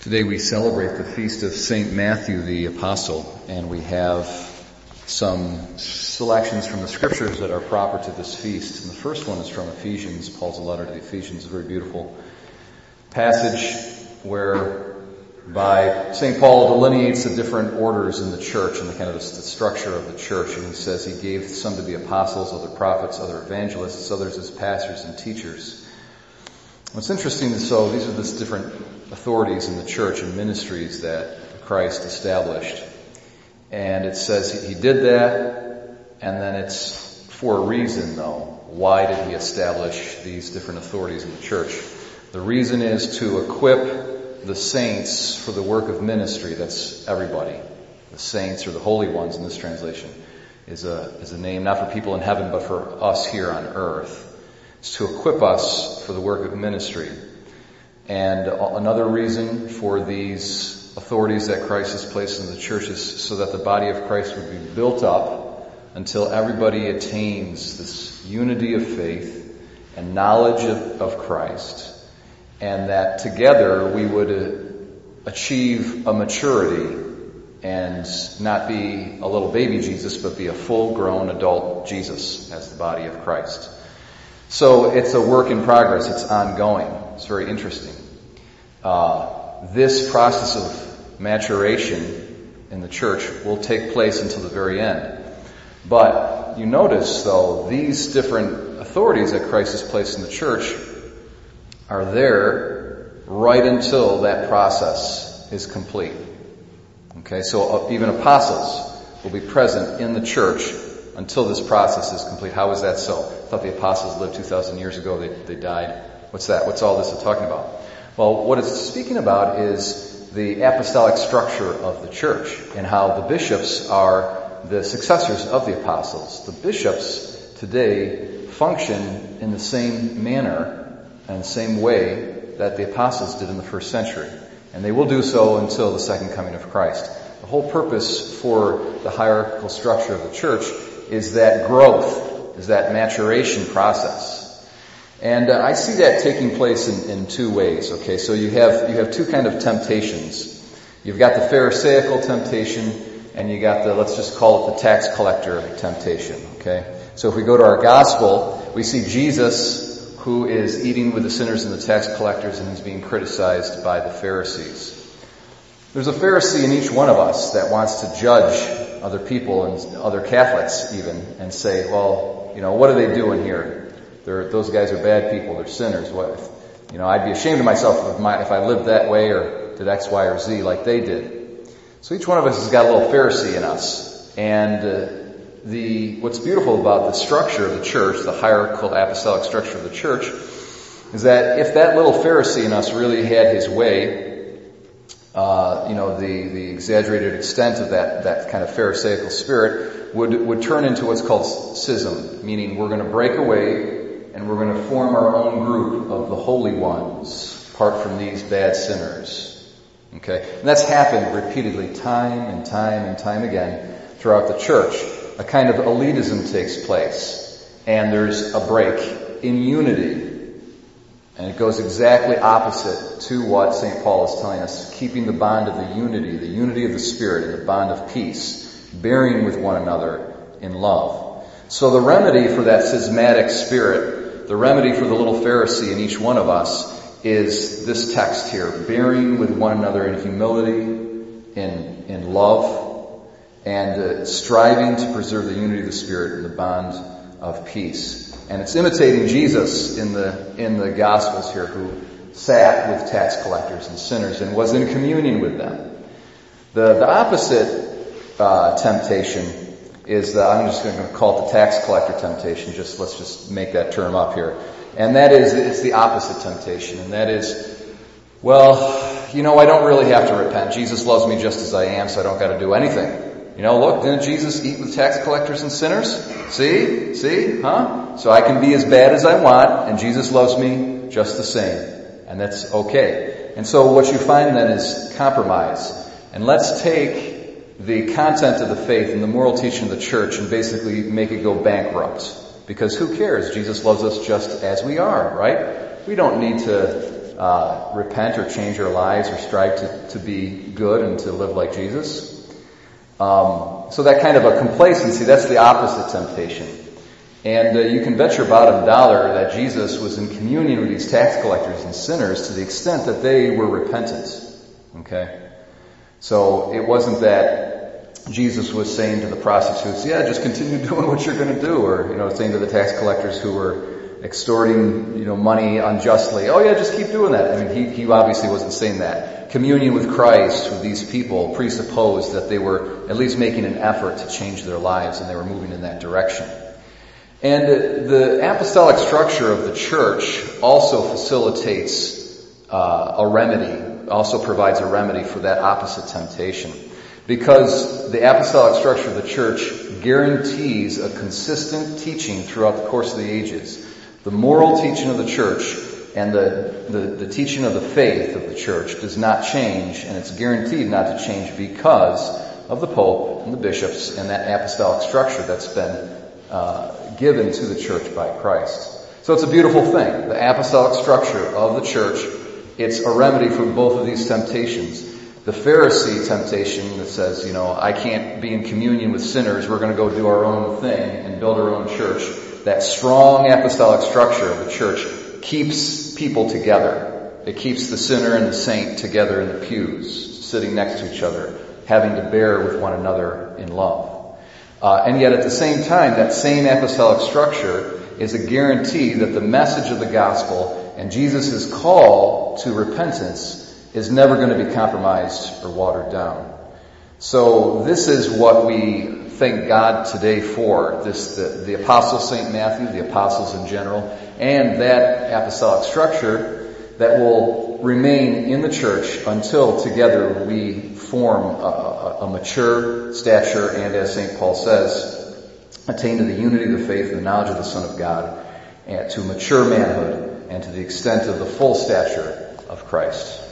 Today we celebrate the feast of St. Matthew the Apostle, and we have some selections from the scriptures that are proper to this feast. And the first one is from Ephesians, Paul's letter to the Ephesians, a very beautiful passage where by St. Paul delineates the different orders in the church and the kind of the structure of the church. And he says he gave some to be apostles, other prophets, other evangelists, others as pastors and teachers. What's interesting is so these are the different authorities in the church and ministries that Christ established. And it says he did that, and then it's for a reason though. Why did he establish these different authorities in the church? The reason is to equip the saints for the work of ministry. That's everybody. The saints or the holy ones in this translation is a, is a name not for people in heaven, but for us here on earth. It's to equip us for the work of ministry. And another reason for these authorities that Christ has placed in the church is so that the body of Christ would be built up until everybody attains this unity of faith and knowledge of, of Christ, and that together we would uh, achieve a maturity and not be a little baby Jesus, but be a full grown adult Jesus as the body of Christ. So it's a work in progress. It's ongoing. It's very interesting. Uh, this process of maturation in the church will take place until the very end. But you notice, though, these different authorities that Christ has placed in the church are there right until that process is complete. Okay, so uh, even apostles will be present in the church until this process is complete. How is that so? I thought the apostles lived 2,000 years ago. They, they died. What's that? What's all this talking about? Well, what it's speaking about is the apostolic structure of the church and how the bishops are the successors of the apostles. The bishops today function in the same manner and same way that the apostles did in the first century. And they will do so until the second coming of Christ. The whole purpose for the hierarchical structure of the church is that growth, is that maturation process. And uh, I see that taking place in, in two ways. Okay, so you have you have two kind of temptations. You've got the Pharisaical temptation, and you got the let's just call it the tax collector temptation. Okay, so if we go to our gospel, we see Jesus who is eating with the sinners and the tax collectors, and he's being criticized by the Pharisees. There's a Pharisee in each one of us that wants to judge other people and other Catholics even and say, well, you know, what are they doing here? They're, those guys are bad people. They're sinners. What, you know, I'd be ashamed of myself if, my, if I lived that way or did X, Y, or Z like they did. So each one of us has got a little Pharisee in us. And uh, the what's beautiful about the structure of the church, the hierarchical apostolic structure of the church, is that if that little Pharisee in us really had his way, uh, you know, the, the exaggerated extent of that, that kind of Pharisaical spirit would, would turn into what's called schism, meaning we're going to break away and we're going to form our own group of the holy ones, apart from these bad sinners. Okay? And that's happened repeatedly, time and time and time again throughout the church. A kind of elitism takes place, and there's a break in unity and it goes exactly opposite to what St. Paul is telling us, keeping the bond of the unity, the unity of the Spirit and the bond of peace, bearing with one another in love. So the remedy for that schismatic spirit, the remedy for the little Pharisee in each one of us is this text here, bearing with one another in humility, in, in love, and uh, striving to preserve the unity of the Spirit and the bond of peace. And it's imitating Jesus in the, in the Gospels here who sat with tax collectors and sinners and was in communion with them. The, the opposite uh, temptation is the, I'm just going to call it the tax collector temptation. Just let's just make that term up here. And that is, it's the opposite temptation. And that is, well, you know, I don't really have to repent. Jesus loves me just as I am, so I don't got to do anything. You know, look, didn't Jesus eat with tax collectors and sinners? See? See? Huh? So I can be as bad as I want, and Jesus loves me just the same. And that's okay. And so what you find then is compromise. And let's take the content of the faith and the moral teaching of the church and basically make it go bankrupt. Because who cares? Jesus loves us just as we are, right? We don't need to uh, repent or change our lives or strive to, to be good and to live like Jesus. Um, so that kind of a complacency, that's the opposite temptation. And uh, you can bet your bottom dollar that Jesus was in communion with these tax collectors and sinners to the extent that they were repentant. Okay? So it wasn't that Jesus was saying to the prostitutes, yeah, just continue doing what you're going to do, or, you know, saying to the tax collectors who were extorting, you know, money unjustly, oh yeah, just keep doing that. I mean, he, he obviously wasn't saying that. Communion with Christ with these people presupposed that they were at least making an effort to change their lives and they were moving in that direction. And the apostolic structure of the church also facilitates uh, a remedy, also provides a remedy for that opposite temptation. Because the apostolic structure of the church guarantees a consistent teaching throughout the course of the ages. The moral teaching of the church and the, the, the, teaching of the faith of the church does not change, and it's guaranteed not to change because of the Pope and the bishops and that apostolic structure that's been uh, given to the church by Christ. So it's a beautiful thing. The apostolic structure of the church, it's a remedy for both of these temptations. The Pharisee temptation that says, you know, I can't be in communion with sinners, we're going to go do our own thing and build our own church. That strong apostolic structure of the church keeps people together. It keeps the sinner and the saint together in the pews, sitting next to each other, having to bear with one another in love. Uh, and yet at the same time, that same apostolic structure is a guarantee that the message of the gospel and Jesus' call to repentance is never going to be compromised or watered down. So this is what we thank God today for. This, the, the apostle St. Matthew, the apostles in general, and that apostolic structure that will remain in the church until together we form a, a, mature stature and as St. Paul says, attain to the unity of the faith and the knowledge of the Son of God, and to mature manhood and to the extent of the full stature of Christ.